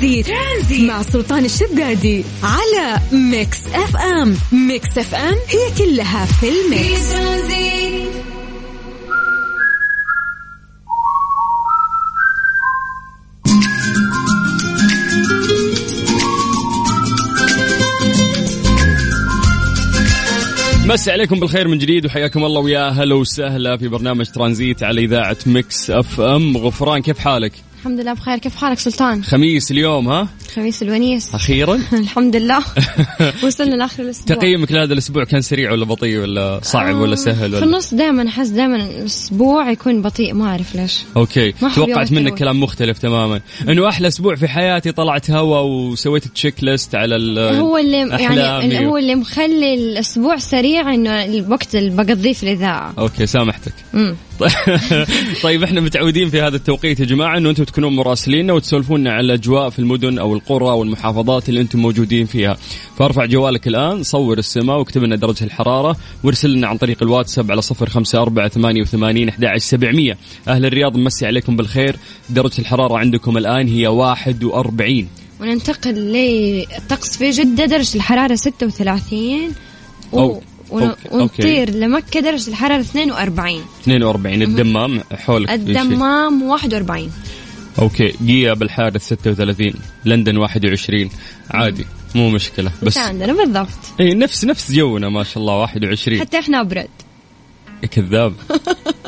ترانزيت, ترانزيت. مع سلطان الشدادي على Mix FM. Mix FM هي كلها في ال mix. مسي عليكم بالخير من جديد وحياكم الله ويا هلا وسهلا في برنامج ترانزيت على إذاعة Mix FM. غفران كيف حالك؟ الحمد لله بخير. كيف حالك سلطان؟ خميس اليوم ها؟ خميس الونيس. أخيرا؟ الحمد لله. وصلنا لآخر الأسبوع. تقييمك لهذا الأسبوع كان سريع ولا بطيء ولا صعب ولا سهل ولا؟ في النص دائما أحس دائما الأسبوع يكون بطيء ما أعرف ليش. Okay. توقعت منك كلام مختلف تماما. إنه أحلى أسبوع في حياتي طلعت هوا وسويت checklist على هو اللي يعني هو اللي مخلي الأسبوع سريع إنه الوقت اللي بقضيه في الاذاعه أوكي سامحتك. طيب. إحنا متعودين في هذا التوقيت يا جماعة إنه أنتم تكونون مراسلينا وتسولفونا على الأجواء في المدن أو القرى والمحافظات اللي أنتم موجودين فيها. فارفع جوالك الآن صور السماء واكتب لنا درجة الحرارة وارسل لنا عن طريق الواتساب على صفر خمسة أربعة ثمانية وثمانين أحد سبعمية. أهل الرياض مسي عليكم بالخير. درجة الحرارة عندكم الآن هي واحد وأربعين. وننتقل للطقس في جدة درجة الحرارة ستة وثلاثين. أو ونطير لمكة درجة الحرارة 42 42 الدمام حولك الدمام 41 Okay جيا بالحارث 36 لندن 21 عادي مو مشكلة بس عندنا بالضبط. إي نفس نفس جونا ما شاء الله 21 حتى إحنا أبرد. كذاب.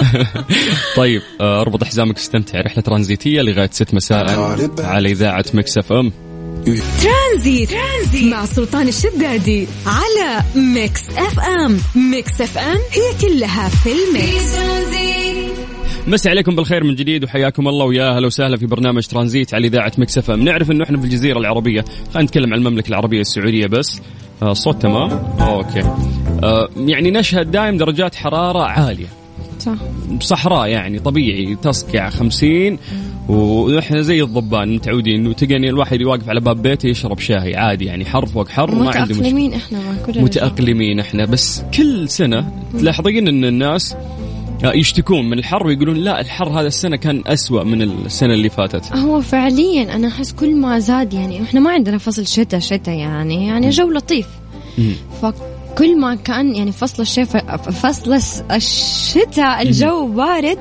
طيب آه، أربط حزامك استمتع رحلة ترانزيتية لغاية 6 مساء على إذاعة Mix FM. ترانزيت. ترانزيت. مع سلطان الشدادي على Mix FM. Mix FM هي كلها في ال mix. مسي عليكم بالخير من جديد وحياكم الله ويا أهلا وسهلا في برنامج ترانزيت على إذاعة Mix FM. نعرف إنه إحنا في الجزيرة العربية. خلينا نتكلم عن المملكة العربية السعودية بس. آه الصوت تمام؟ Okay. آه يعني نشهد دائم درجات حرارة عالية. صح. صحراء يعني طبيعي تصقع 50 وإحنا زي الضبان متعودين تلقى الواحد يواقف على باب بيته يشرب شاي عادي يعني حر فوق حر ما عنده متأقلمين إحنا مع كل متأقلمين إحنا بس كل سنة تلاحظين إن الناس يشتكون من الحر ويقولون لا الحر هذا السنة كان أسوأ من السنة اللي فاتت. هو فعليا أنا أحس كل ما زاد يعني إحنا ما عندنا فصل شتاء شتاء يعني يعني جو لطيف. كل ما كان يعني فصل الشتاء فصل الشتاء الجو بارد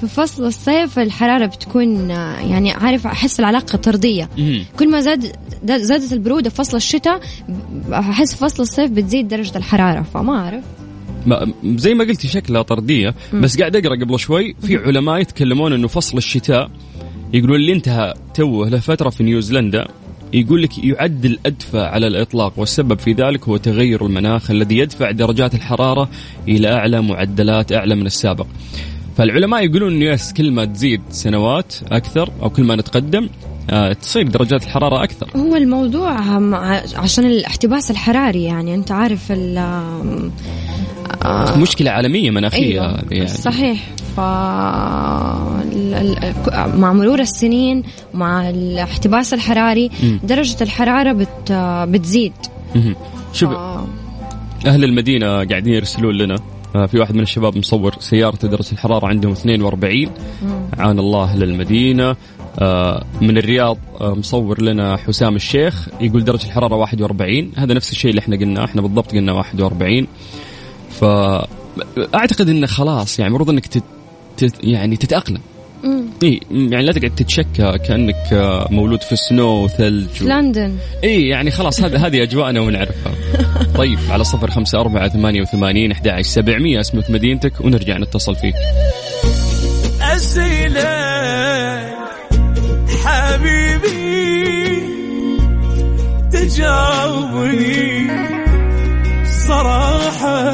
في فصل الصيف الحرارة بتكون يعني عارف أحس العلاقة طردية. كل ما زاد زادت البرودة في فصل الشتاء أحس فصل الصيف بتزيد درجة الحرارة. فما أعرف. زي ما قلتي شكلها طردية بس قاعد أقرأ قبل شوي في علماء يتكلمون إنه فصل الشتاء يقولون اللي انتهى توه له فتره في نيوزيلندا يقول لك يعد الأدفى على الإطلاق والسبب في ذلك هو تغير المناخ الذي يدفع درجات الحرارة إلى أعلى معدلات أعلى من السابق. فالعلماء يقولون يس كل ما تزيد سنوات أكثر أو كل ما نتقدم تصير درجات الحرارة أكثر. هو الموضوع عشان الاحتباس الحراري يعني أنت عارف آه مشكلة عالمية مناخيه أيوة يعني. صحيح. ف مع مرور السنين مع الاحتباس الحراري م. درجة الحرارة بت... بتزيد. شوف ف... أهل المدينة قاعدين يرسلون لنا. آه، في واحد من الشباب مصور سيارته درجة الحرارة عندهم 42 عان الله للمدينة. آه، من الرياض آه، مصور لنا حسام الشيخ يقول درجة الحرارة 41 هذا نفس الشيء اللي إحنا قلناه إحنا بالضبط قلنا 41 فأعتقد انه خلاص يعني المفروض إنك تت يعني تتأقلم. إي يعني لا تقعد تتشكى كأنك مولود في سنو وثلج و... لندن. إي يعني خلاص هذا هذه أجواءنا ونعرفها. طيب على صفر خمسة أربعة ثمانية وثمانين أحد عشر سبعمية. اسمك مدينتك ونرجع نتصل فيك. أسئلة. تجاوبني صراحة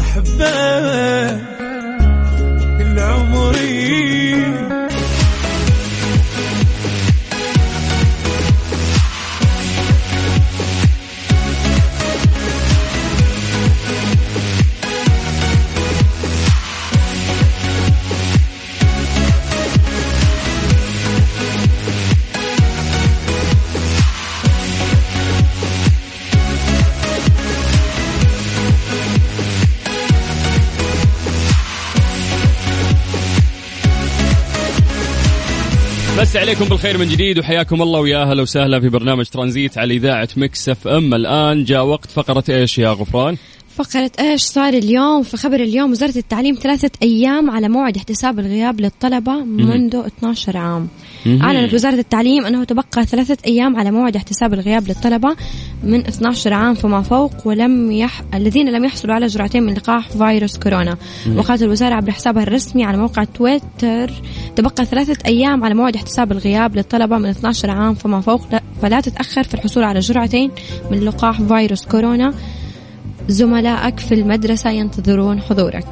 أحبك مسي عليكم بالخير من جديد وحياكم الله ويا أهلا وسهلا في برنامج ترانزيت على إذاعة Mix FM الآن جاء وقت فقرة إيش يا غفران؟ فقرة إيش صار اليوم في خبر اليوم وزارة التعليم ثلاثة أيام على موعد احتساب الغياب للطلبة منذ 12 عام. أعلنت وزارة التعليم أنه تبقى ثلاثة أيام على موعد احتساب الغياب للطلبة من 12 عام فما فوق ولم يح... الذين لم يحصلوا على جرعتين من لقاح فيروس كورونا. وقالت الوزارة عبر حسابها الرسمي على موقع تويتر تبقى ثلاثة أيام على موعد احتساب الغياب للطلبة من 12 عام فما فوق. فلا تتأخر في الحصول على جرعتين من لقاح فيروس كورونا. زملائك في المدرسة ينتظرون حضورك.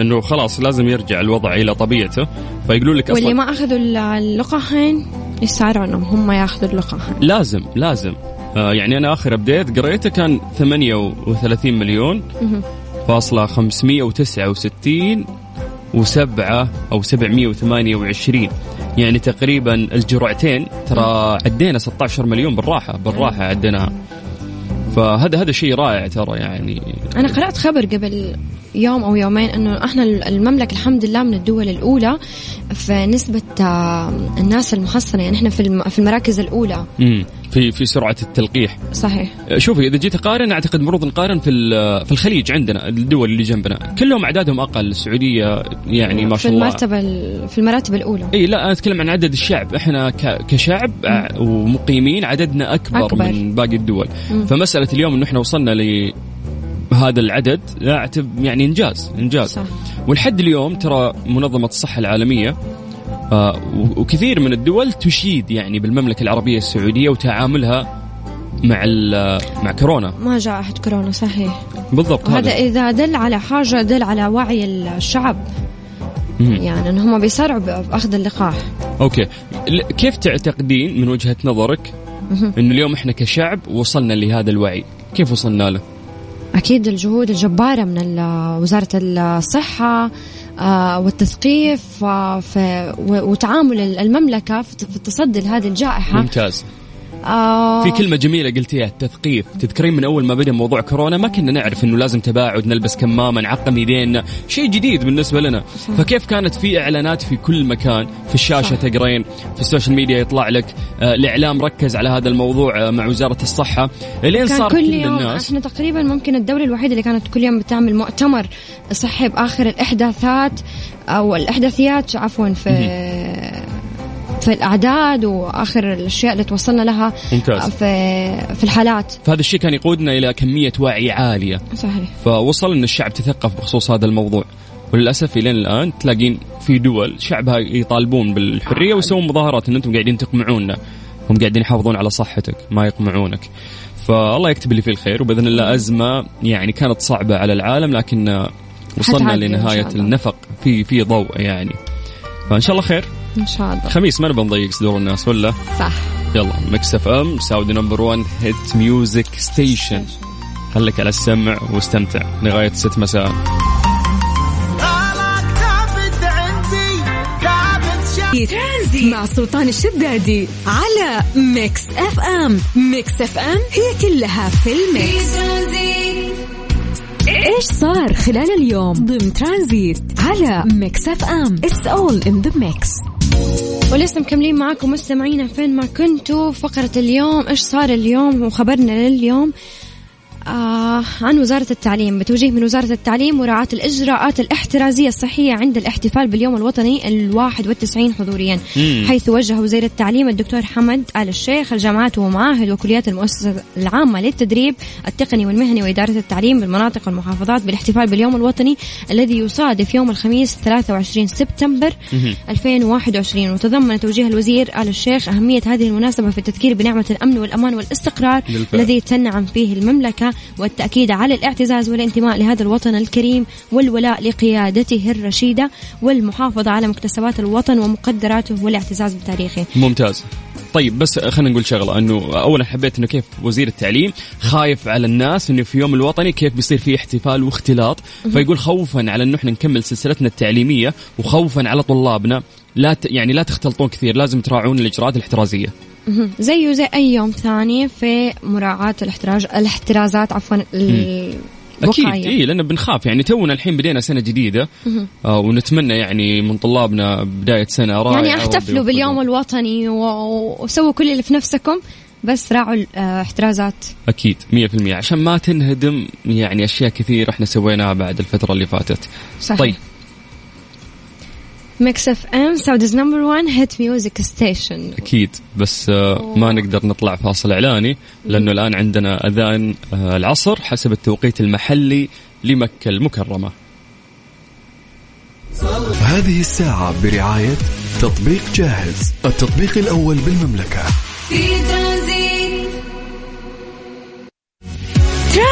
إنه خلاص لازم يرجع الوضع إلى طبيعته فيقولوا لك أصلا واللي ما أخذوا اللقاحين يسعروا إنهم هم ياخذوا اللقاحين. لازم لازم. آه يعني أنا آخر أبديت قريته كان 38 مليون فاصلة 569 وسبعة أو 728 يعني تقريبا الجرعتين ترى عدينا 16 مليون بالراحة بالراحة عديناها. فهذا هذا شيء رائع ترى يعني. أنا قرأت خبر قبل يوم أو يومين إنه إحنا المملكة الحمد لله من الدول الأولى في نسبة الناس المحصنة يعني إحنا في المراكز الأولى. امم في في سرعة التلقيح. صحيح. شوفي إذا جيت اقارن أعتقد المفروض نقارن في في الخليج عندنا الدول اللي جنبنا كلهم أعدادهم أقل السعودية يعني ما شاء الله. في المرتبه في المراتب الأولى. إي لا أنا أتكلم عن عدد الشعب. إحنا كشعب ومقيمين عددنا أكبر, أكبر. من باقي الدول. مم. فمسألة اليوم إنه إحنا وصلنا ل هذا العدد يعني إنجاز إنجاز. صح. ولحد اليوم ترى منظمة الصحة العالمية وكثير من الدول تشيد يعني بالمملكة العربية السعودية وتعاملها مع مع كورونا. ما جائحة كورونا صحيح. بالضبط هذا. إذا دل على حاجة دل على وعي الشعب. مم. يعني أنهم بيسارعوا بأخذ اللقاح. أوكي. كيف تعتقدين من وجهة نظرك أنه اليوم إحنا كشعب وصلنا لهذا الوعي؟ كيف وصلنا له؟ أكيد الجهود الجبارة من وزارة الصحة آه، والتثقيف وتعامل المملكة في التصدي لهذه الجائحة. ممتاز. آه. في كلمة جميلة قلتيها التثقيف. تذكرين من أول ما بدأ موضوع كورونا ما كنا نعرف أنه لازم تباعد نلبس كمامة نعقم يدينا شيء جديد بالنسبة لنا. صح. فكيف كانت في إعلانات في كل مكان؟ في الشاشة صح. تقرين في ال social media يطلع لك آه الإعلام ركز على هذا الموضوع آه مع وزارة الصحة. لين صار كل, كل يوم الناس إحنا تقريبا ممكن الدولة الوحيدة اللي كانت كل يوم بتعمل مؤتمر صحي بآخر الإحداثات أو الإحداثيات عفوا في في الأعداد وآخر الأشياء اللي توصلنا لها ممتاز. في في الحالات. فهذا الشيء كان يقودنا إلى كمية وعي عالية. صحيح. فوصل إن الشعب تثقف بخصوص هذا الموضوع. وللأسف إلى الآن تلاقين في دول شعبها يطالبون بالحرية ويسوون مظاهرات إن أنتم قاعدين تقمعونا. هم قاعدين يحافظون على صحتك ما يقمعونك. فالله يكتب اللي فيه الخير وبإذن الله أزمة يعني كانت صعبة على العالم لكن وصلنا لنهاية النفق في في ضوء يعني. فإن شاء الله خير. إن شاء الله. خميس ما نبغى نضيق صدور الناس ولا؟ صح. يلا Mix FM Saudi's number 1 hit music station. خليك على السمع واستمتع. لغايه 6 مساء. مع سلطان الشدادي على Mix FM. Mix FM هي كلها في ال mix. إيش صار خلال اليوم؟ ضمن ترانزيت على Mix FM. It's all in the mix ولسه مكملين معاكم مستمعينا فين ما كنتوا. فقرة اليوم إيش صار اليوم وخبرنا لليوم؟ آه عن وزارة التعليم بتوجيه من وزارة التعليم مراعاة الإجراءات الاحترازية الصحية عند الاحتفال باليوم الوطني الواحد والتسعين حضوريا مم. حيث وجه وزير التعليم الدكتور حمد آل الشيخ الجامعات ومعاهد وكليات المؤسسة العامة للتدريب التقني والمهني وإدارة التعليم بالمناطق والمحافظات بالاحتفال باليوم الوطني الذي يصادف يوم الخميس 23 سبتمبر مم. 2021 وتضمن توجيه الوزير آل الشيخ أهمية هذه المناسبة في التذكير بنعمة الأمن والأمان والاستقرار الذي تنعم فيه المملكة والتأكيد على الاعتزاز والانتماء لهذا الوطن الكريم والولاء لقيادته الرشيدة والمحافظة على مكتسبات الوطن ومقدراته والاعتزاز بتاريخه. ممتاز. طيب بس خلينا نقول شغلة إنه اولا حبيت إنه كيف وزير التعليم خايف على الناس إنه في يوم الوطني كيف بيصير في احتفال واختلاط. فيقول خوفا على إنه إحنا نكمل سلسلتنا التعليمية وخوفا على طلابنا. لا ت... يعني لا تختلطون كثير لازم تراعون الإجراءات الاحترازية. زيه زي أي يوم ثاني في مراعاة الاحتراز الاحترازات عفوا أكيد اي لأن بنخاف. يعني تونا الحين بدينا سنة جديدة. آه ونتمنى يعني من طلابنا بداية سنة رائعة يعني أحتفلوا باليوم الوطني وسووا كل اللي في نفسكم بس راعوا الاحترازات أكيد 100% عشان ما تنهدم يعني أشياء كثير إحنا سويناها بعد الفترة اللي فاتت. صحيح. طيب. Mix FM Saudi's number 1 hit music station أكيد. بس آه ما نقدر نطلع فاصل إعلاني لأنه الآن عندنا أذان آه العصر حسب التوقيت المحلي لمكة المكرمة. هذه الساعة برعاية تطبيق جاهز التطبيق الأول بالمملكة. في ترانزيت.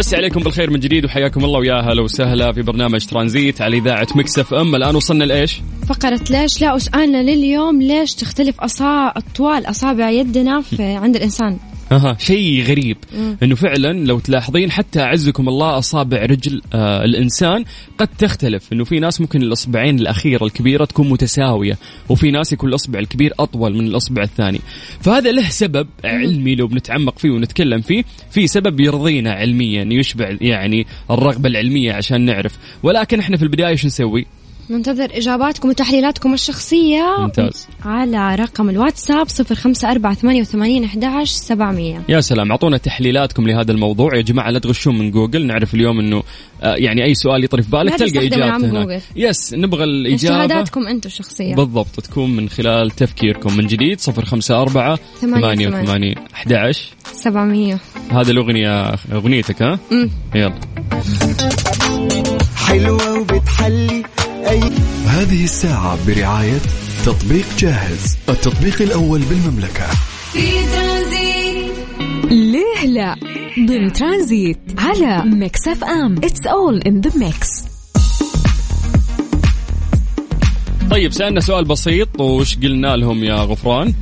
مسي عليكم بالخير من جديد وحياكم الله ويا هلا وسهلا في برنامج ترانزيت على إذاعة Mix FM الآن وصلنا لإيش؟ فقرة ليش لا وسؤالنا لليوم ليش تختلف أصابع يدنا في عند الإنسان أها. شيء غريب. إنه فعلا لو تلاحظين حتى أعزكم الله أصابع رجل آه الإنسان قد تختلف. إنه في ناس ممكن الأصبعين الأخيرة الكبيرة تكون متساوية وفي ناس يكون الأصبع الكبير أطول من الأصبع الثاني. فهذا له سبب علمي لو بنتعمق فيه ونتكلم فيه في سبب يرضينا علميا يشبع يعني الرغبة العلمية عشان نعرف. ولكن إحنا في البداية شو نسوي؟ ننتظر إجاباتكم وتحليلاتكم الشخصية. ممتاز. على رقم الواتساب صفر خمسة أربعة ثمانية وثمانين أحداش سبعمية. يا سلام أعطونا تحليلاتكم لهذا الموضوع. يا جماعة لا تغشون من جوجل. نعرف اليوم أنه آه، يعني أي سؤال يطري في بالك تلقى إجابته هناك. يس نبغى الإجابة. شهاداتكم أنتم الشخصية. بالضبط تكون من خلال تفكيركم من جديد. صفر خمسة أربعة ثمانية وثمانين أحداش سبعمية هذا الأغنية أغنيتك ها؟ يلا. حلوة وبتحلي. أي. هذه الساعة برعاية تطبيق جاهز التطبيق الأول بالمملكة. في ترانزيت. ليه لا؟ ضمن ترانزيت على Mix FM. It's all in the mix طيب سألنا سؤال بسيط وش قلنا لهم يا غفران؟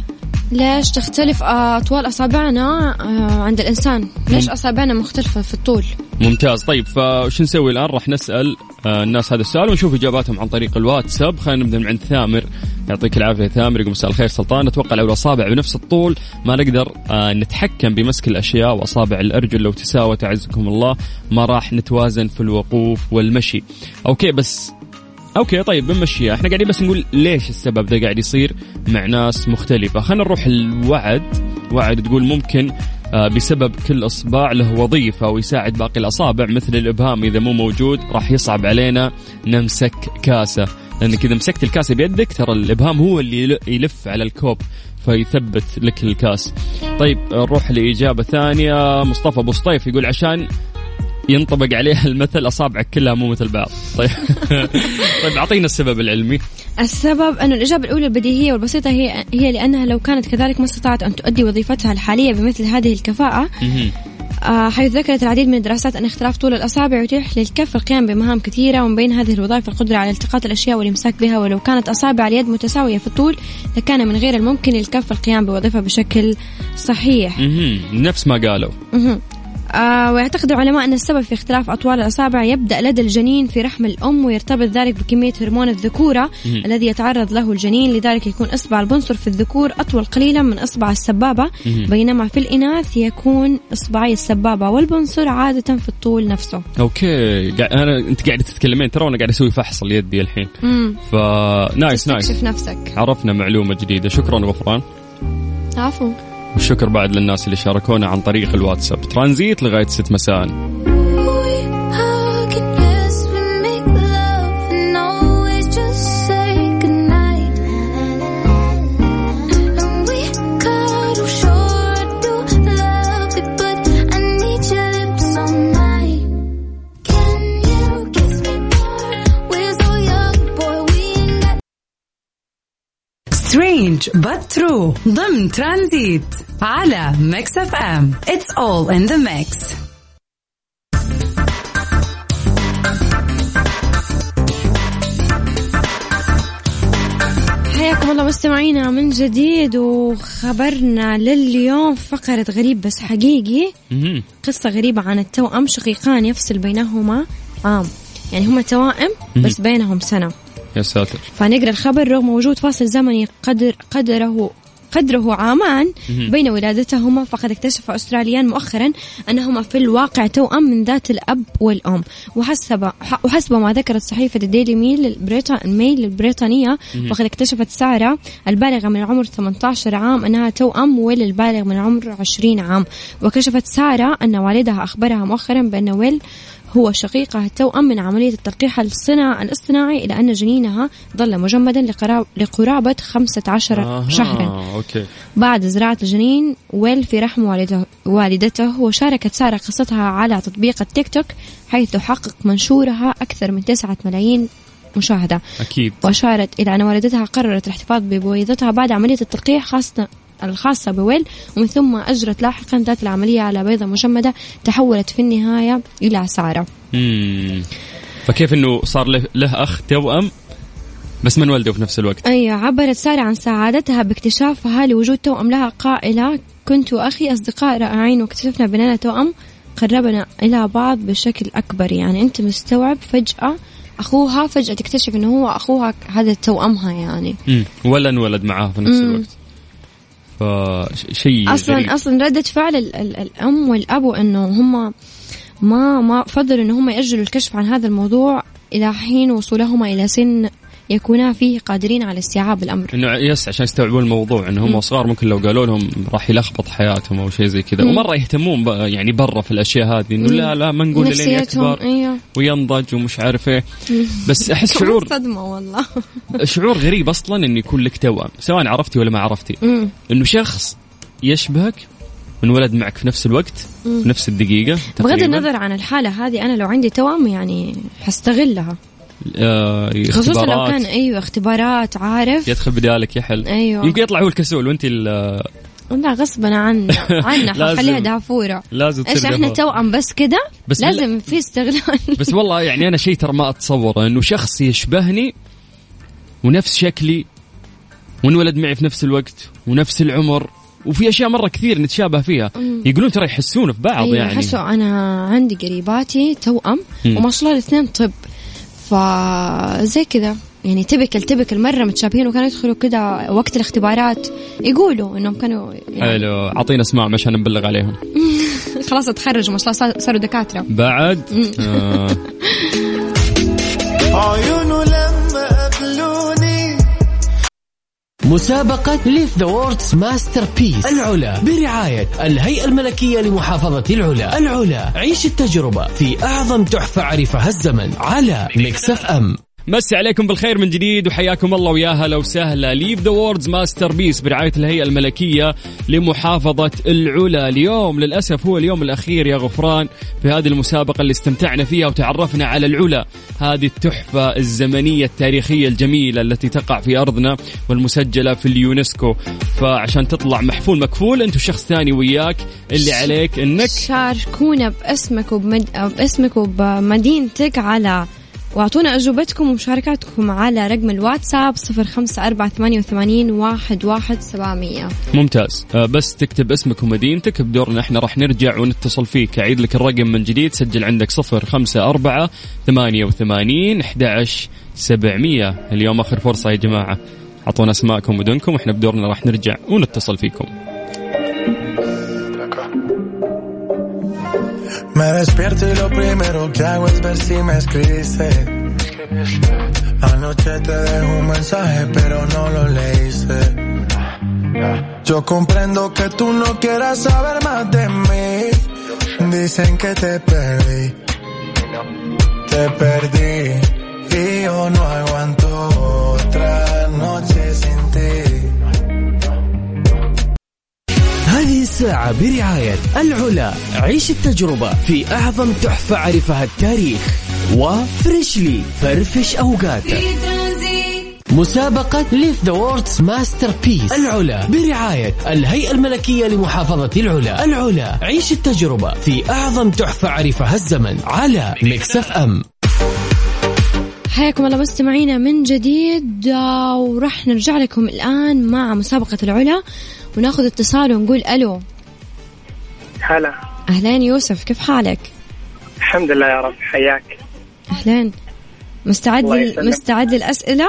ليش تختلف أطوال أصابعنا آه، عند الإنسان؟ ليش أصابعنا مختلفة في الطول؟ ممتاز. طيب فشو نسوي الآن؟ راح نسأل الناس هذا السؤال ونشوف إجاباتهم عن طريق الواتساب. خلينا نبدأ من عند ثامر. يعطيك العافية ثامر يقول مساء الخير سلطان. أتوقع لو الأصابع بنفس الطول ما نقدر آه، نتحكم بمسك الأشياء وأصابع الأرجل. لو تساوت أعزكم الله ما راح نتوازن في الوقوف والمشي. okay بس okay طيب بنمشيها إحنا قاعدين بس نقول ليش السبب ذا قاعد يصير مع ناس مختلفة. خلينا نروح لوعد وعد تقول ممكن آه، بسبب كل اصبع له وظيفة ويساعد باقي الأصابع مثل الإبهام إذا مو موجود راح يصعب علينا نمسك كاسة لانك اذا مسكت الكاسة بيدك ترى الإبهام هو اللي يلف على الكوب فيثبت لك الكاس. طيب نروح لإجابة ثانية مصطفى أبو سطيف يقول عشان ينطبق عليها المثل أصابعك كلها مو مثل بعض. طيب. طيب أعطينا السبب العلمي. السبب أن الإجابة الأولى البديهية والبسيطة هي هي لأنها لو كانت كذلك ما استطاعت أن تؤدي وظيفتها الحالية بمثل هذه الكفاءة آه حيث ذكرت العديد من الدراسات أن اختلاف طول الأصابع يتيح للكف القيام بمهام كثيرة ومن بين هذه الوظائف القدرة على التقاط الأشياء والإمساك بها ولو كانت أصابع اليد متساوية في الطول لكان من غير الممكن للكف القيام بوظيفة بشكل صحيح. نفس ما قالوا. آه ويعتقد العلماء أن السبب في اختلاف أطوال الأصابع يبدأ لدى الجنين في رحم الأم ويرتبط ذلك بكمية هرمون الذكورة مم. الذي يتعرض له الجنين لذلك يكون إصبع البنصر في الذكور أطول قليلا من إصبع السبابة. مم. بينما في الإناث يكون إصبعي السبابة والبنصر عادة في الطول نفسه. okay. أنا أنت قاعدة تتكلمين ترى أنا قاعد أسوي فحص ليدي الحين. ف nice nice نفسك. عرفنا معلومة جديدة. شكرا غفران. عفو والشكر بعد للناس اللي شاركونا عن طريق الواتساب. ترانزيت لغاية 6 مساء. But true ضمن ترانزيت على Mix FM. It's all in the mix. الله مستمعينا من جديد وخبرنا لليوم فقرة غريب بس حقيقي. قصة غريبة عن التوأم شقيقان يفصل بينهما عام. يعني هما توائم بس بينهم سنة. يا ساتر. فنقرأ الخبر رغم وجود فاصل زمني قدر قدره قدره عامان بين ولادتهما فقد اكتشف أستراليان مؤخرا أنهما في الواقع توأم من ذات الأب والأم. وحسب وحسب ما ذكرت صحيفة الديلي ميل ميل البريطانية فقد اكتشفت سارة البالغة من العمر 18 عام أنها توأم ويل البالغ من العمر 20 عام. وكشفت سارة أن والدها أخبرها مؤخرا بأن ويل هو شقيقها التوأم من عملية التلقيح الصنع الاصطناعي إلى أن جنينها ظل مجمدا لقراب لقرابة 15 آها، شهرا. okay. بعد زراعة الجنين ويل في رحم والده والدته وشاركت سارة قصتها على تطبيق التيك توك حيث حقق منشورها أكثر من 9 ملايين مشاهدة. أكيد. وأشارت إلى أن والدتها قررت الاحتفاظ ببويضتها بعد عملية التلقيح خاصة الخاصة بويل ومن ثم أجرت لاحقا ذات العملية على بيضة مجمدة تحولت في النهاية إلى سارة مم. فكيف إنه صار له, له أخ توأم بس من ولده في نفس الوقت أي عبرت سارة عن سعادتها باكتشافها لوجود توأم لها قائلة كنت وأخي أصدقاء رائعين واكتشفنا بأننا توأم قربنا إلى بعض بشكل أكبر يعني أنت مستوعب فجأة أخوها فجأة تكتشف أنه هو أخوها هذا توأمها يعني مم. ولا انولد معاه في نفس. الوقت فشيء أصلا أصلا ردة فعل ال ال الأم والأب إنه هم ما ما فضلوا إن هم يأجلوا الكشف عن هذا الموضوع إلى حين وصولهما إلى سن يكونا فيه قادرين على استيعاب الأمر. إنه يس عشان يستوعبون الموضوع إنه هم صغار ممكن لو قالوا لهم راح يلخبط حياتهم أو شيء زي كذا. ومرة يهتمون يعني برا في الأشياء هذه إنه لا لا ما نقول لين يكبر أيوه. وينضج ومش عارف إيه. بس أحس شعور صدمة والله. شعور غريب أصلا إنه يكون لك توأم سواء عرفتي ولا ما عرفتي. إنه شخص يشبهك انولد معك في نفس الوقت في نفس الدقيقة بغض. النظر عن الحالة هذه أنا لو عندي توأم يعني حستغلها. خصوصا لو كان أيوه اختبارات عارف. يدخل بدالك يحل أيوه. يمكن يطلع هو الكسول وأنت ال- لا غصبا عنا عنا لازم. حخليها دافورة. لازم إيش إحنا. توأم بس كده؟ بس لازم في استغلال. بس والله يعني أنا شيء ترى ما اتصوره إنه شخص يشبهني ونفس شكلي وانولد معي في نفس الوقت ونفس العمر وفي أشياء مرة كثير نتشابه فيها. يقولون ترى يحسون في بعض أيوة يعني. حسوا أنا عندي قريباتي توأم. وما شاء الله الاثنين طب. فزي كذا. يعني تبكل تبكل مرة متشابهين وكانوا يدخلوا كذا وقت الاختبارات يقولوا إنهم كانوا يعني حلو. أعطينا اسماء عشان نبلغ عليهم. خلاص تخرجوا ما شاء الله صار- صاروا دكاترة. بعد؟ آه. مسابقة Live the World's Masterpiece العلا. برعاية الهيئة الملكية لمحافظة العلا. العلا. عيش التجربة في أعظم تحفة عرفها الزمن على Mix FM. مسي عليكم بالخير من جديد وحياكم الله ويا هلا وسهلا Live the World's Masterpiece برعاية الهيئة الملكية لمحافظة العلا. اليوم للأسف هو اليوم الأخير يا غفران في هذه المسابقة اللي استمتعنا فيها وتعرفنا على العلا. هذه التحفة الزمنية التاريخية الجميلة التي تقع في أرضنا والمسجلة في اليونسكو. فعشان تطلع محفول مكفول أنت وشخص ثاني وياك. اللي عليك إنك شاركونا باسمك وبمد... باسمك وبمدينتك على واعطونا اجوبتكم ومشاركاتكم على رقم الواتساب صفر خمسة أربعة ثمانية وثمانين واحد واحد سبعمية. ممتاز. آه، بس تكتب اسمك ومدينتك بدورنا. إحنا راح نرجع ونتصل فيك. اعيد لك الرقم من جديد. سجل عندك صفر خمسة أربعة ثمانية وثمانين أحد سبعمية. اليوم آخر فرصة يا جماعة. أعطونا أسماءكم ومدنكم إحنا بدورنا راح نرجع ونتصل فيكم. Me despierto y lo primero que hago es ver si me escribiste. Anoche te dejo un mensaje, pero no lo leíste. Yo comprendo que tú no quieras saber más de mí. Dicen que te perdí. Te perdí. Y yo no aguanto otra noche هذه الساعة برعاية العلا. عيش التجربة في أعظم تحفة عرفها التاريخ. وفريشلي فرفش أوقاتك مسابقة Live the World's Masterpiece العلا برعاية الهيئة الملكية لمحافظة العلا. العلا عيش التجربة في أعظم تحفة عرفها الزمن. على Mix FM حياكم الله مستمعينا من جديد. آه، وراح نرجع لكم الآن مع مسابقة العلا. وناخذ اتصال ونقول ألو هلا أهلين يوسف كيف حالك؟ الحمد لله يا رب حياك أهلين مستعد. مستعد للأسئلة؟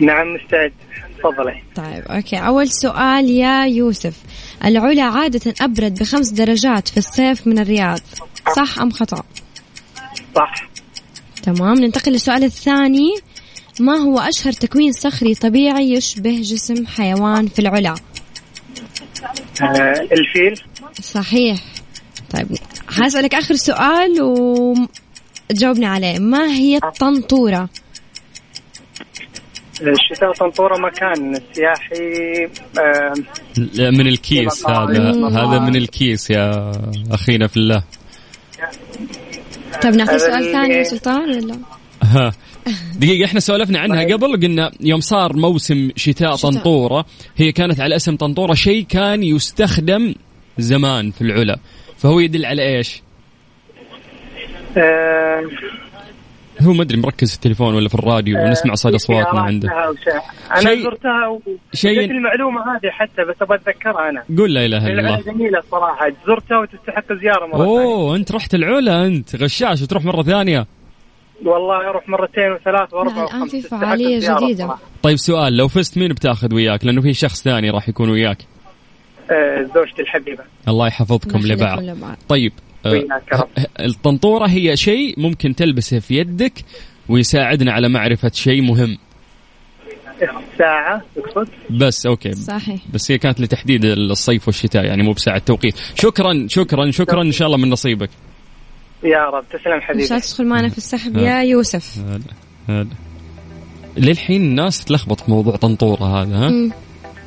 نعم مستعد تفضلي طيب أوكي أول سؤال يا يوسف العلا عادة أبرد بخمس درجات في الصيف من الرياض صح أم خطأ؟ صح تمام ننتقل للسؤال الثاني ما هو أشهر تكوين صخري طبيعي يشبه جسم حيوان في العلا؟ آه الفيل. صحيح. طيب هسألك آخر سؤال وتجاوبني عليه. ما هي الطنطورة؟ الشتاء طنطورة مكان سياحي آه من الكيس هذا. هذا من الكيس يا أخينا في الله. طيب هذا سؤال ثاني يا سلطان ولا؟ ها. دقيقة إحنا سولفنا عنها قبل قلنا يوم صار موسم شتاء شتاء. طنطورة هي كانت على اسم طنطورة شيء كان يستخدم زمان في العلا. فهو يدل على إيش؟ آه. هو ما أدري مركز في التليفون ولا في الراديو ونسمع صدى اصواتنا عنده. أنا شيء- زرتها و... شيء- جت المعلومة هذه حتى بس أبغى أتذكرها أنا. قول لا إله إلا العلا الله. جميلة صراحة. زرتها وتستحق زيارة مرة ثانية. اوه أنت رحت العلا أنت غشاش وتروح مرة ثانية. والله أروح مرتين وثلاث واربع لا، الآن وخمس في جديدة. صراحة. طيب سؤال لو فزت مين بتاخذ وياك؟ لأنه في شخص ثاني راح يكون وياك. آه زوجتي الحبيبة. الله يحفظكم لبعض. طيب آه،. الطنطورة هي شيء ممكن تلبسه في يدك ويساعدنا على معرفة شيء مهم. ساعة تقصد؟ بس أوكي. صحيح. بس هي كانت لتحديد الصيف والشتاء يعني مو بساعة توقيت. شكرا شكرا شكرا إن شاء الله من نصيبك. يا رب. تسلم حبيبي. شاء الله تدخل معنا في السحب. يا يوسف. هذا هذا للحين الناس تلخبط في موضوع طنطورة هذا ها؟ مم.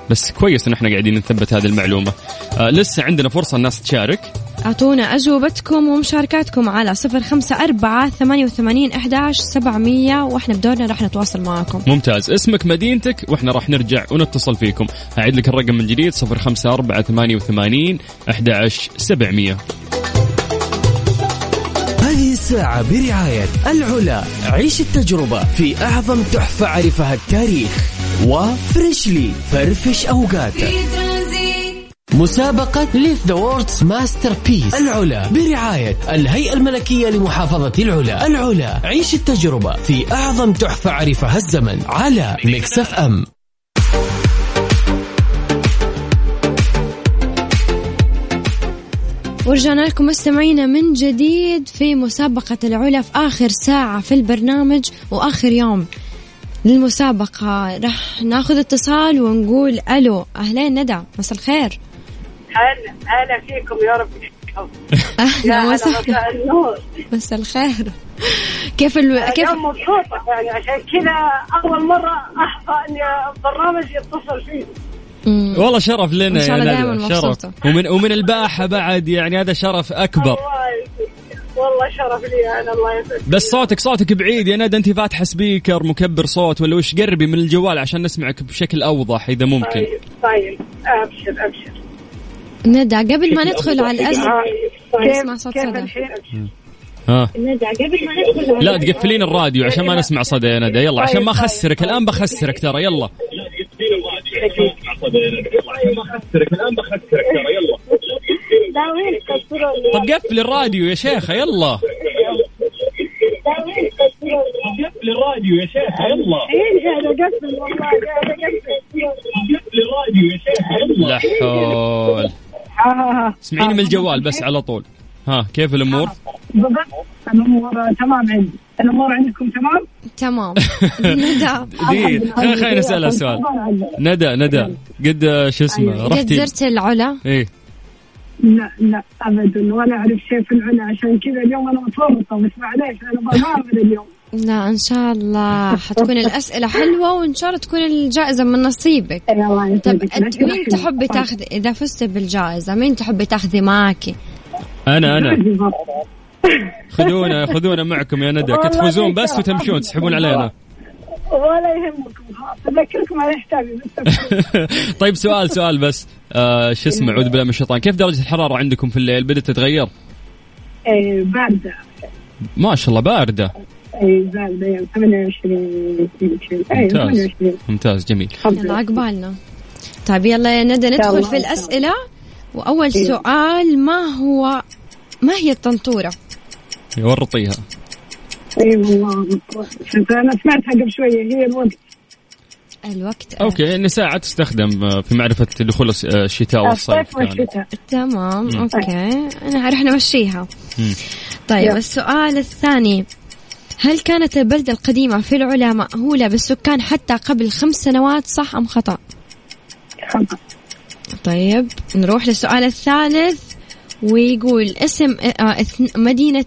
بس كويس إن إحنا قاعدين نثبت هذه المعلومة. آه لسه عندنا فرصة الناس تشارك. أعطونا أجوبتكم ومشاركاتكم على صفر خمسة أربعة ثمانية وثمانين أحداش سبعمية وإحنا بدورنا راح نتواصل معكم ممتاز. اسمك مدينتك وإحنا راح نرجع ونتصل فيكم. أعيد لك الرقم من جديد 054 88 11700 هذه الساعة برعاية العلا. عيش التجربة في أعظم تحفة عرفها التاريخ. و Freshly فرفش أوقاتك. مسابقة Live the World's Masterpiece العلا برعاية الهيئة الملكية لمحافظة العلا. العلا عيش التجربة في أعظم تحفة عرفها الزمن. على Mix FM. ورجعنا لكم مستمعينا من جديد في مسابقة العلا في آخر ساعة في البرنامج وآخر يوم للمسابقة. راح ناخذ اتصال ونقول ألو. أهلين ندى. مساء الخير. هلا هلا فيكم يا رب. أهلا هلا وسهلا. مساء الخير. كيف ألو... كيف اليوم مبسوطة يعني عشان كذا أول مرة أحظى إني البرنامج يتصل فيه مم. والله شرف لنا شاء الله يا مبسوطة. شرف. ومن ومن الباحة بعد يعني هذا شرف أكبر. والله شرف لي أنا الله يسعدك. بس صوتك صوتك بعيد. يا ندى أنت فاتحة سبيكر مكبر صوت ولا وش؟ قربي من الجوال عشان نسمعك بشكل أوضح إذا ممكن. طيب طيب. أبشر أبشر. ندى قبل ما ندخل على طيب. نسمع صوت كيف صدى. الحين؟ ها. ندى قبل ما ندخل لا تقفلين الراديو عشان ما نسمع صدى يا ندى. يلا عشان ما طيب، طيب. أخسرك. الآن بخسرك ترى. يلا. لا وين كسروا لي طب قفل الراديو يا شيخة يلا قفل الراديو يا شيخه يلا قاعد أقفل والله قاعد أقفل لا حول. اسمعيني من الجوال بس على طول ها كيف الأمور؟ الأمور تمام عندي الأمور عندكم تمام؟ تمام. ندى. خلينا نسألها سؤال. ندى ندى. قد شو اسمه؟ قد رحتي؟ زرت العلا؟ إيه. لا لا ابدا. ولا أعرف شيء في العلا. عشان كذا اليوم أنا متورطة بس معليش أنا بغامر اليوم. لا إن شاء الله. حتكون الأسئلة حلوة وإن شاء الله تكون الجائزة من نصيبك. الله طب مين تحبي تاخذي إذا فزتي بالجائزة؟ مين تحبي تاخذي معك أنا أنا. خذونا خذونا معكم يا ندى. تفوزون بس وتمشون تسحبون علينا. ولا يهمكم. خلاص أذكركم على حسابي طيب سؤال سؤال بس. آه شو اسمه؟ أعوذ بالله من الشيطان. كيف درجة الحرارة عندكم في الليل؟ بدأت تتغير؟ إيه، باردة. ما شاء الله باردة. اي زاد أيام 28 يمكن اي ممتاز. 28 ممتاز جميل. يلا عقبالنا طيب يلا يا ندى ندخل في. الأسئلة. وأول إيه. سؤال ما هو ما هي الطنطورة؟ ورطيها إي والله شفت أنا سمعتها قبل شوية هي الوقت الوقت okay ان ساعة تستخدم في معرفة دخول الس- الشتاء والصيف الصيف يعني والشتاء. تمام مم. okay. أنا رح نمشيها. طيب يلا. السؤال الثاني. هل كانت البلدة القديمة في العلا مأهولة بالسكان حتى قبل خمس سنوات صح أم خطأ؟ خطأ. طيب نروح للسؤال الثالث. ويقول اسم آه، اثن- مدينة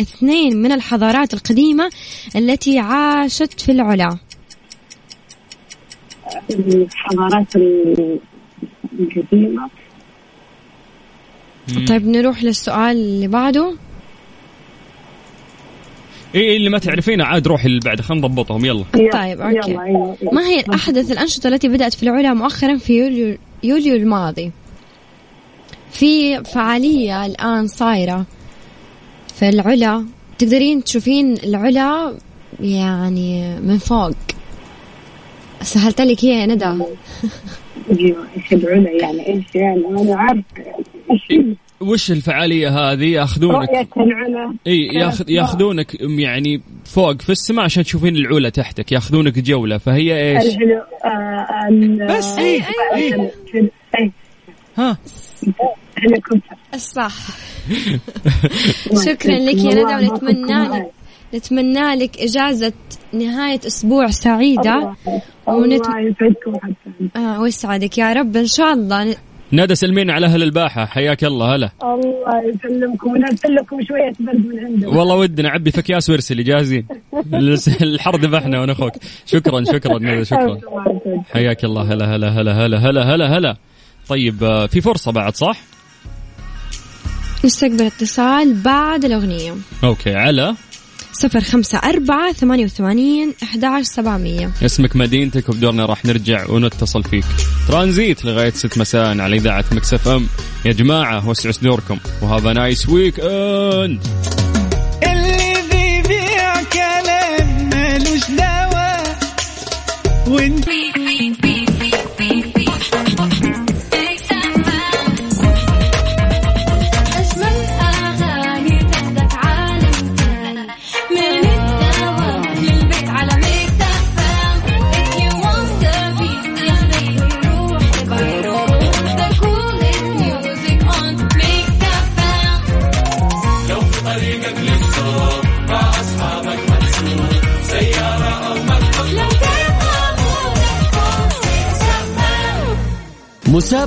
اثنين من الحضارات القديمة التي عاشت في العلا الحضارات القديمة مم. طيب نروح للسؤال اللي بعده اي اللي ما تعرفينه عاد روحي اللي بعده خلينا نضبطهم يلا طيب،. يلا أيوة،. ما هي أحدث الأنشطة التي بدأت في العلا مؤخرا في يوليو, يوليو الماضي في فعالية الآن صايرة. في العلا تقدرين تشوفين العلا يعني من فوق. سهلت لك هي يا ندى. أيوه إيش العلا يعني؟ إيش يعني؟ أنا عارف. وش الفعالية هذه؟ ياخذونك. رؤية العلا. إي ياخذ ياخذونك يعني فوق في السماء عشان تشوفين العلا تحتك. ياخذونك جولة. فهي إيش؟ الحلو آه، ال- بس، إيه. إيه. ها؟ هليكوبتر الصح شكرا لك يا ندى ونتمنى لك نتمنى لك إجازة نهاية أسبوع سعيدة. ونت... الله يسعدكم حتى. آه ويسعدك يا رب. إن شاء الله ندى سلمين على أهل الباحة. حياك الله هلا. الله يسلمكم ونرسل لكم شوية برد من عنده والله ودنا عبي في اكياس وارسلي جاهزين. الحر ذبحنا وأنا أخوك شكرا شكرا ندى شكرا. حياك الله هلا هلا هلا هلا هلا هلا هلا. طيب آه، في فرصة بعد صح؟ نستقبل اتصال بعد الأغنية. okay على صفر خمسة أربعة ثمانية وثمانين أحد سبعمية. اسمك مدينتك وبدورنا راح نرجع ونتصل فيك. ترانزيت لغاية 6 مساء على إذاعة Mix FM. يا جماعة وسعوا صدوركم. و have a nice weekend اللي بيبيع كلام مالوش دواء وانت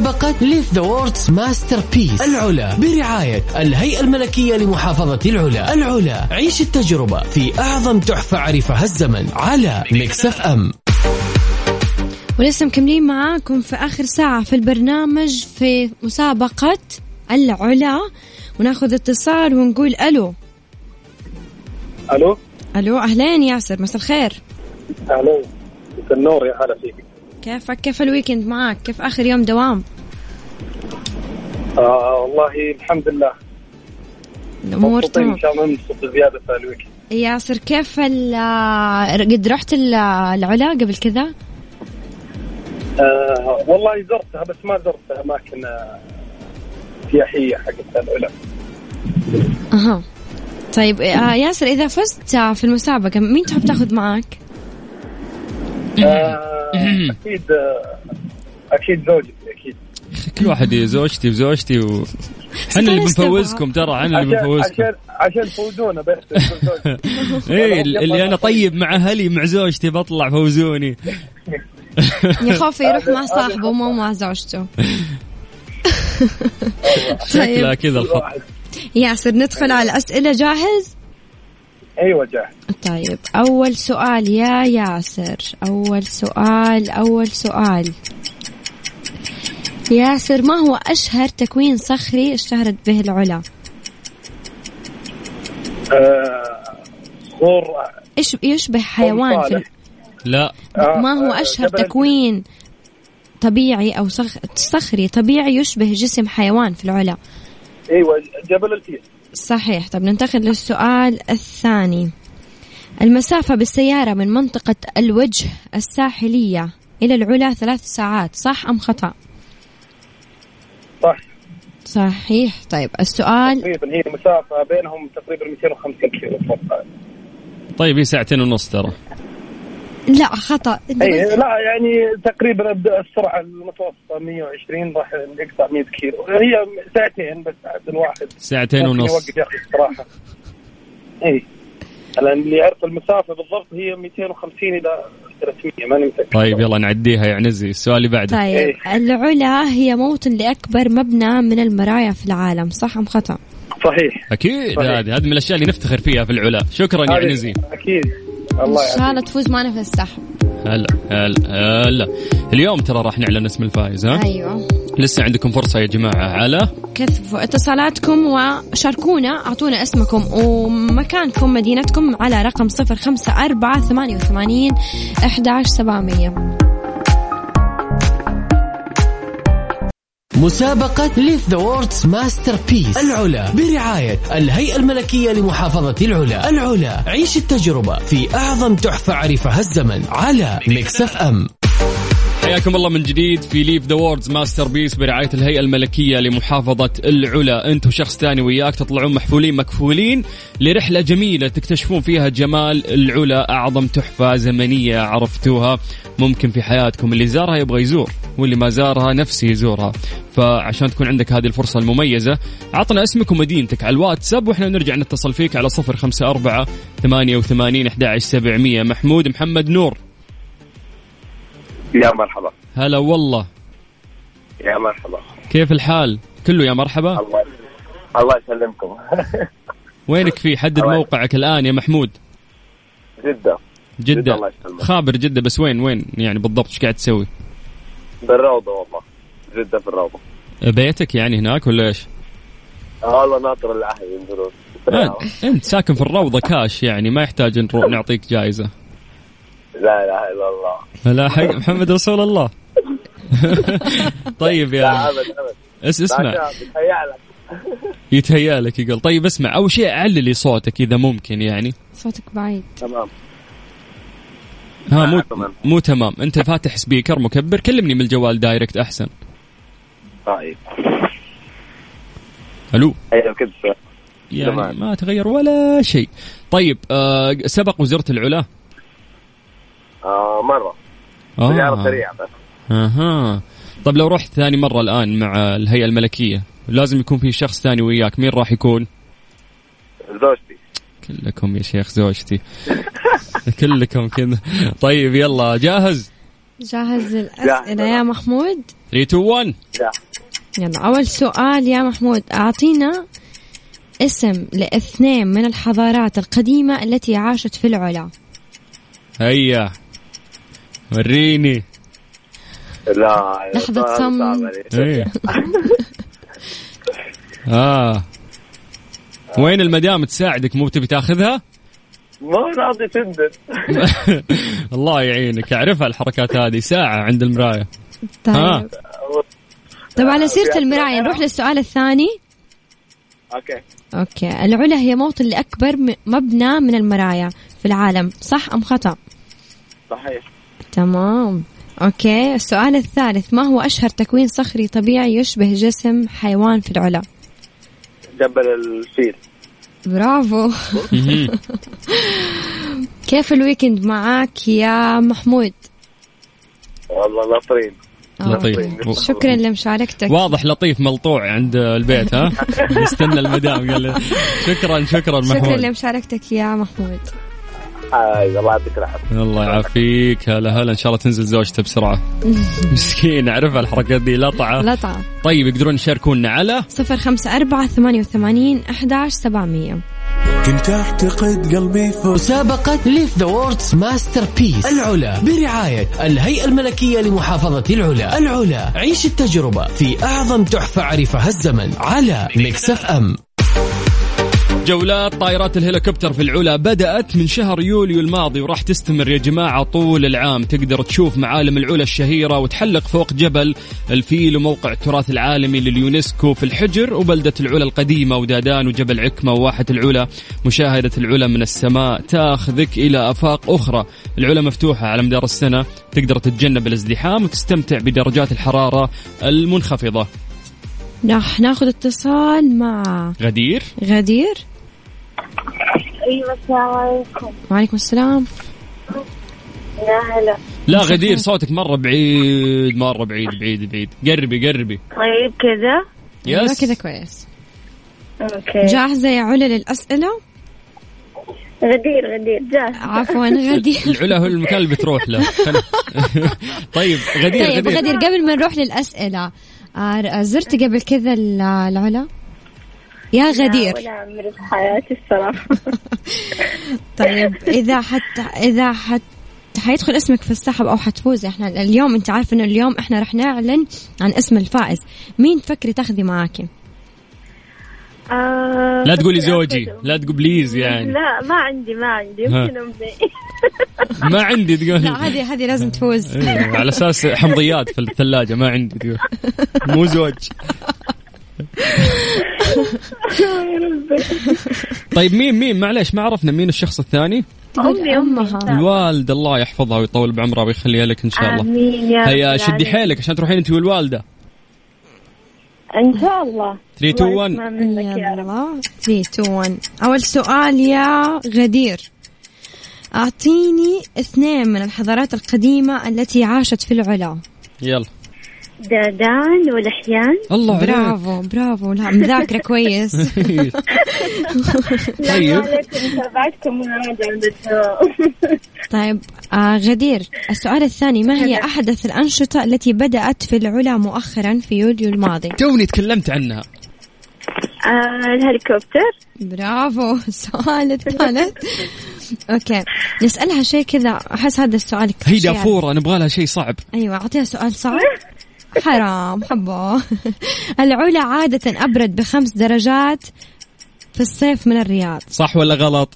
مسابقة Live the World's Masterpiece العلا برعاية الهيئة الملكية لمحافظة العلا. العلا عيش التجربة في أعظم تحفة عرفها الزمن على Mix FM ولسه مكملين معاكم في آخر ساعة في البرنامج في مسابقة العلا. وناخذ اتصال ونقول ألو. ألو؟ ألو أهلين ياسر مساء الخير. أهلا مساء النور يا هلا فيك. كيفك؟ كيف ال weekend معك؟ كيف آخر يوم دوام؟ آه والله الحمد لله. الأمور تمام إن شاء الله ننبسط زيادة في ال week ياسر كيف ال- قد رحت ال- العلا قبل كذا؟ آه والله زرتها بس ما زرت أماكن آه، سياحية حقت العلا. أها. طيب آه ياسر إذا فزت في المسابقة مين تحب تاخذ معك؟ آه أكيد أكيد زوجتي أكيد كل واحد زوجتي وزوجتي و... حنا اللي؟ بنفوزكم ترى حنا اللي بنفوزكم عشان عشان تفوزونا بس. إيه اللي أنا طيب مع أهلي مع زوجتي بطلع فوزوني يا خوفي يروح مع صاحبه ومو مع زوجته شكلها طيب كذا الخط. ياسر ندخل على الأسئلة جاهز؟ أيوه جاهز طيب أول سؤال يا ياسر. أول سؤال أول سؤال. ياسر ما هو أشهر تكوين صخري اشتهرت به العلا؟ آه صور إيش يشبه حيوان في. لا. آه، ما هو آه، أشهر جبل- تكوين طبيعي أو صخ... صخري طبيعي يشبه جسم حيوان في العلا؟ أيوه جبل الفيل. صحيح. طب ننتقل للسؤال الثاني. المسافة بالسيارة من منطقة الوجه الساحلية إلى العلا ثلاث ساعات صح أم خطأ؟ صح. صحيح. طيب السؤال تقريبا هي مسافة بينهم تقريبا 250 كيلو. طيب هي ساعتين ونص ترى. لا اي قلت- لا يعني تقريبا السرعة المتوسطة 120 راح يقطع 100 كيلو. هي ساعتين بس عاد الواحد ساعتين ونص. يوقف ياخذ استراحه اي لأن اللي يعرف المسافة بالضبط هي 250 إلى 300 ماني متأكد. طيب يلا نعديها يا عنزي السؤال اللي بعده. طيب إيه. العلا هي موطن لأكبر مبنى من المرايا في العالم صح أم خطأ؟ صحيح. أكيد. هذه هذه من الأشياء اللي نفتخر فيها في العلا. شكرا يا عنزي. أكيد. الله إن شاء الله يعافيك. تفوز معنا في السحب. هلا هلا هلا. اليوم ترى راح نعلن اسم الفائز ها؟ أيوه. لسه عندكم فرصة يا جماعة. على؟ كثفوا اتصالاتكم وشاركونا أعطونا اسمكم ومكانكم مدينتكم على رقم صفر خمسة أربعة ثمانية وثمانين أحداش سبعمية. مسابقة Live the World's Masterpiece العلا. برعاية الهيئة الملكية لمحافظة العلا. العلا. عيش التجربة في أعظم تحفة عرفها الزمن على Mix FM حياكم الله من جديد في Live the World's Masterpiece برعاية الهيئة الملكية لمحافظة العلا. أنت وشخص ثاني وياك تطلعون محفولين مكفولين لرحلة جميلة تكتشفون فيها جمال العلا أعظم تحفة زمنية عرفتوها ممكن في حياتكم. اللي زارها يبغى يزور واللي ما زارها نفسه يزورها. فعشان تكون عندك هذه الفرصة المميزة عطنا اسمك ومدينتك على الواتساب وإحنا نرجع نتصل فيك على صفر خمسة أربعة ثمانية وثمانين أحد سبعمية. محمود محمد نور. يا مرحبا. هلا والله. يا مرحبا. كيف الحال؟ كله يا مرحبا؟ الله الله يسلمكم. وينك في؟ حدد موقعك الآن يا محمود. جدة. جدة. يسلمك. خابر جدة بس وين وين يعني بالضبط؟ إيش قاعد تسوي؟ بالروضة والله. جدة في الروضة. بيتك يعني هناك ولا إيش؟ آه والله ناطر الأهل ينزلون. أنت ساكن في الروضة كاش يعني ما يحتاج نروح نعطيك جائزة لا إله إلا الله. لا حق محمد رسول الله. طيب لا يا أبد أبد. اس اسمع. لا، يتهيأ لك يقول طيب اسمع أول شيء عللي صوتك إذا ممكن يعني. صوتك بعيد. تمام. ها مو تمام. مو تمام. أنت فاتح speaker مكبر كلمني من الجوال direct أحسن. طيب. ألو. أيوه كذا يعني. ما تغير ولا شيء. طيب آه سبق وزرت العلا. آه مرة. سيارة سريعة بس. أها. طب لو رحت ثاني مرة الآن مع الهيئة الملكية لازم يكون في شخص ثاني وياك مين راح يكون؟ زوجتي. كلكم يا شيخ زوجتي. كلكم كذا. طيب يلا جاهز؟ جاهز للأسئلة يا محمود؟ 3 2 1 لا يلا أول سؤال يا محمود. أعطينا اسم لإثنين من الحضارات القديمة التي عاشت في العلا. هيا. وريني. لا لحظة. علي. إيه. آه. وين المدام تساعدك مو تبي تاخذها؟ ما راضي تندن الله يعينك. أعرفها الحركات هذه. ساعة عند المراية. طيب. ها. طب على سيرة المراية نروح للسؤال الثاني. Okay. Okay. العلا هي موطن لأكبر مبنى من المرايا في العالم صح أم خطأ؟ صحيح. تمام. Okay. السؤال الثالث ما هو أشهر تكوين صخري طبيعي يشبه جسم حيوان في العلا؟ جبل الفيل. برافو. كيف ال weekend معاك يا محمود؟ والله ناطرين لطيف. شكرا لمشاركتك. واضح لطيف ملطوع عند البيت ها؟ يستنى المدام قال شكرا شكرا شكرا محمود. لمشاركتك يا محمود. الله يعطيك العافية. الله يعافيك. هلا هلا إن شاء الله تنزل زوجته بسرعة. مسكين اعرفها الحركات دي لطعه لطعة طيب يقدرون يشاركونا على؟ صفر خمسة أربعة ثمانية وثمانين أحداش سبعمية. كنت اعتقد قلبي فوق. مسابقة Live the World's Masterpiece العلا برعاية الهيئة الملكية لمحافظة العلا. العلا عيش التجربة في أعظم تحفة عرفها الزمن على Mix FM جولات طائرات الهليكوبتر في العلا بدأت من شهر يوليو الماضي وراح تستمر يا جماعة طول العام. تقدر تشوف معالم العلا الشهيرة وتحلق فوق جبل الفيل وموقع التراث العالمي لليونسكو في الحجر وبلدة العلا القديمة ودادان وجبل عكمة وواحة العلا. مشاهدة العلا من السماء تاخذك إلى آفاق أخرى. العلا مفتوحة على مدار السنة. تقدر تتجنب الازدحام وتستمتع بدرجات الحرارة المنخفضة. راح ناخذ اتصال مع غدير. غدير. أيوه السلام عليكم. وعليكم السلام. يا هلا. لا غدير صوتك مرة بعيد مرة بعيد بعيد بعيد. قربي قربي. طيب كذا؟ Yes. كذا كويس. Okay. جاهزة يا علا للأسئلة؟ غدير غدير جاهز عفوا غدير. العلا هو المكان اللي بتروح له. طيب غدير طيب غدير. غدير قبل ما نروح للأسئلة آه، زرت قبل كذا ال- العلا؟ يا غدير. ولا عمري في حياتي الصراحة. طيب إذا حت إذا حت حيدخل اسمك في السحب أو حتفوزي إحنا اليوم أنت عارف إنه اليوم إحنا رح نعلن عن اسم الفائز. مين تفكري تاخذي معاكي آه لا تقولي زوجي. أخذه. لا تقول بليز يعني. لا ما عندي ما عندي. يمكن أمي. ما عندي تقول. لا هذه هذه لازم تفوز. إيه، على أساس حمضيات في الثلاجة ما عندي تقول. مو زوج. طيب مين مين؟ معليش ما عرفنا مين الشخص الثاني. أمي امها الوالده الله يحفظها ويطول بعمرها ويخليها لك إن شاء الله. آمين يا هيا رب شدي. حيلك عشان تروحين أنت والوالدة. إن شاء الله. 3 2 الله 1 يسمع منك يا رب. يلا 3 2 1 أول سؤال يا غدير. أعطيني اثنين من الحضارات القديمة التي عاشت في العلا. يلا. دادان والأحيان. الله عليك برافو برافو. لا مذاكرة كويس. طيب. تابعتكم طيب آه غدير السؤال الثاني ما هي أحدث الأنشطة التي بدأت في العلا مؤخرا في يوليو الماضي؟ توني تكلمت عنها. آه، الهليكوبتر. برافو. السؤال الثالث. أوكي نسألها شيء كذا أحس هذا السؤال هي شيء دافورة نبغى لها شيء صعب. أيوه أعطيها سؤال صعب. حرام حبه العلا عادة أبرد بخمس درجات في الصيف من الرياض صح ولا غلط؟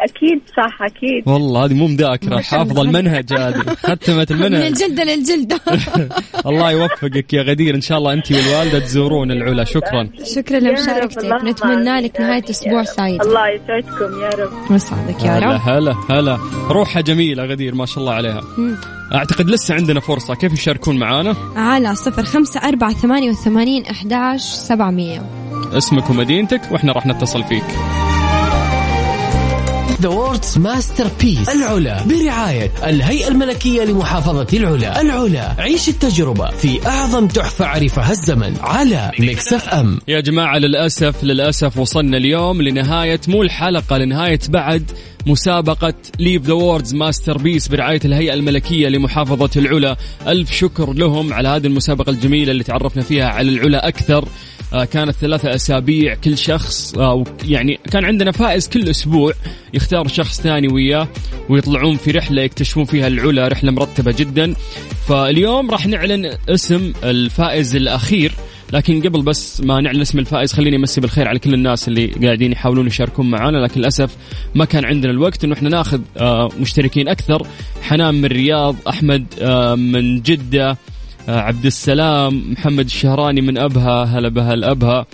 أكيد صح أكيد. والله هذه مو مذاكرة حافظه المنهج هذه. ختمت من المنهج الجلدة للجلدة الله يوفقك يا غدير. إن شاء الله أنت والوالدة تزورون العلا. شكرا. شكرا لمشاركتك نتمنى لك آمين. نهاية أسبوع سعيد. الله يسعدكم يا رب. ويسعدك يا هلا رب. هلا هلا. روحها جميلة غدير ما شاء الله عليها. أعتقد لسه عندنا فرصة. كيف يشاركون معانا؟ على صفر خمسة أربعة ثمانية وثمانين أحداش سبعمية. اسمك ومدينتك وإحنا راح نتصل فيك. the World's Masterpiece العلا. برعاية الهيئة الملكية لمحافظة العلا. العلا. عيش التجربة في أعظم تحفة عرفها الزمن على Mix FM يا جماعة للأسف للأسف وصلنا اليوم لنهاية مو الحلقة لنهاية بعد مسابقة Live the World's Masterpiece برعاية الهيئة الملكية لمحافظة العلا. ألف شكر لهم على هذه المسابقة الجميلة اللي تعرفنا فيها على العلا أكثر. كانت ثلاثة أسابيع كل شخص آه، يعني كان عندنا فائز كل أسبوع يختار شخص ثاني وياه ويطلعون في رحلة يكتشفون فيها العلا رحلة مرتبة جدا. فاليوم راح نعلن اسم الفائز الأخير لكن قبل بس ما نعلن اسم الفائز خليني أمسي بالخير على كل الناس اللي قاعدين يحاولون يشاركون معنا لكن للأسف ما كان عندنا الوقت انه إحنا ناخذ آه، مشتركين أكثر. حنان من الرياض أحمد آه، من جدة آه، عبد السلام محمد الشهراني من أبها. هلا بها الأبها.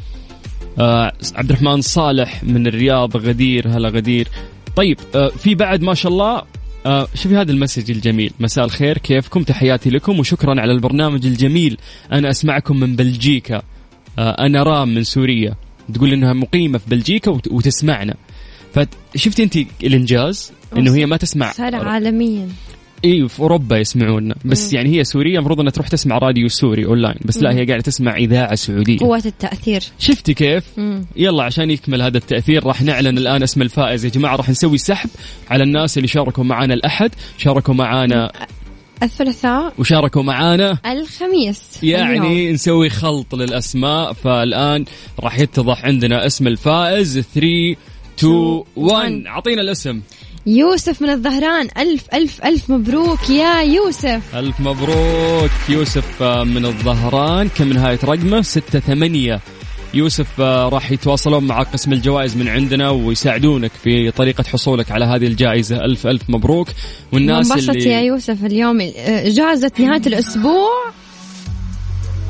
آه، عبد الرحمن صالح من الرياض غدير. هلا غدير. طيب آه، في بعد ما شاء الله آه، شوفي هذا ال message الجميل. مساء الخير كيفكم؟ تحياتي لكم وشكرا على البرنامج الجميل. أنا أسمعكم من بلجيكا. آه، أنا رام من سوريا. تقول إنها مقيمة في بلجيكا وت- وتسمعنا. فشفتي أنت الإنجاز؟ إنه هي ما تسمع. صار عالميا. أيوه في أوروبا يسمعونا بس يعني هي سورية المفروض إنها تروح تسمع راديو سوري أونلاين. بس لا مم. هي قاعدة تسمع إذاعة سعودية. قوة التأثير. شفتي كيف؟ مم. يلا عشان يكمل هذا التأثير راح نعلن الآن اسم الفائز. يا جماعة راح نسوي سحب على الناس اللي شاركوا معنا الأحد. شاركوا معنا الثلاثاء. وشاركوا معنا الخميس. اليوم. يعني نسوي خلط للأسماء. فالآن راح يتضح عندنا اسم الفائز. 3 2 1 أعطينا الاسم. يوسف من الظهران. ألف ألف ألف مبروك يا يوسف. ألف مبروك. يوسف من الظهران. كم نهاية رقمه؟ ستة ثمانية. يوسف راح يتواصلون مع قسم الجوائز من عندنا ويساعدونك في طريقة حصولك على هذه الجائزة. ألف ألف مبروك. والناس اللي يا يوسف اليوم. جائزة نهاية الأسبوع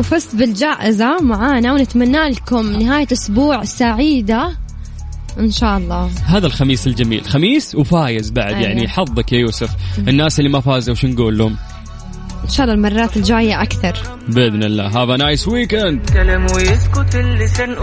وفزت بالجائزة معانا ونتمنى لكم نهاية أسبوع سعيدة. إن شاء الله. هذا الخميس الجميل. خميس وفايز بعد أيوة. يعني حظك يا يوسف. الناس اللي ما فازوا وش نقول لهم؟ إن شاء الله المرات الجاية أكثر. بإذن الله. Have a nice weekend كلام ويسكت اللسان.